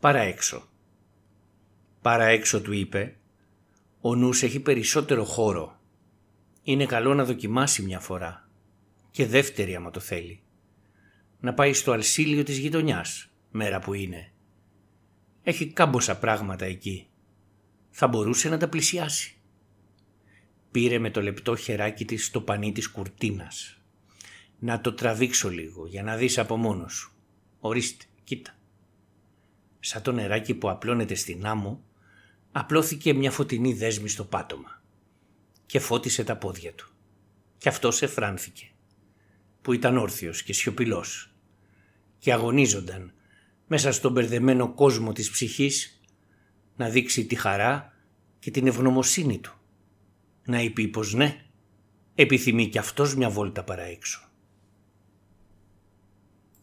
Παρά έξω. Παρά έξω του είπε «Ο νους έχει περισσότερο χώρο. Είναι καλό να δοκιμάσει μια φορά και δεύτερη άμα το θέλει. Να πάει στο αλσίλιο της γειτονιάς, μέρα που είναι. Έχει κάμποσα πράγματα εκεί. Θα μπορούσε να τα πλησιάσει. Πήρε με το λεπτό χεράκι της το πανί της κουρτίνας. Να το τραβήξω λίγο για να δεις από μόνος σου. Ορίστε, κοίτα. Σαν το νεράκι που απλώνεται στην άμμο, απλώθηκε μια φωτεινή δέσμη στο πάτωμα και φώτισε τα πόδια του. Και αυτός εφράνθηκε, που ήταν όρθιος και σιωπηλός και αγωνίζονταν μέσα στον μπερδεμένο κόσμο της ψυχής να δείξει τη χαρά και την ευγνωμοσύνη του. Να είπε πως ναι, επιθυμεί κι αυτός μια βόλτα παρά έξω.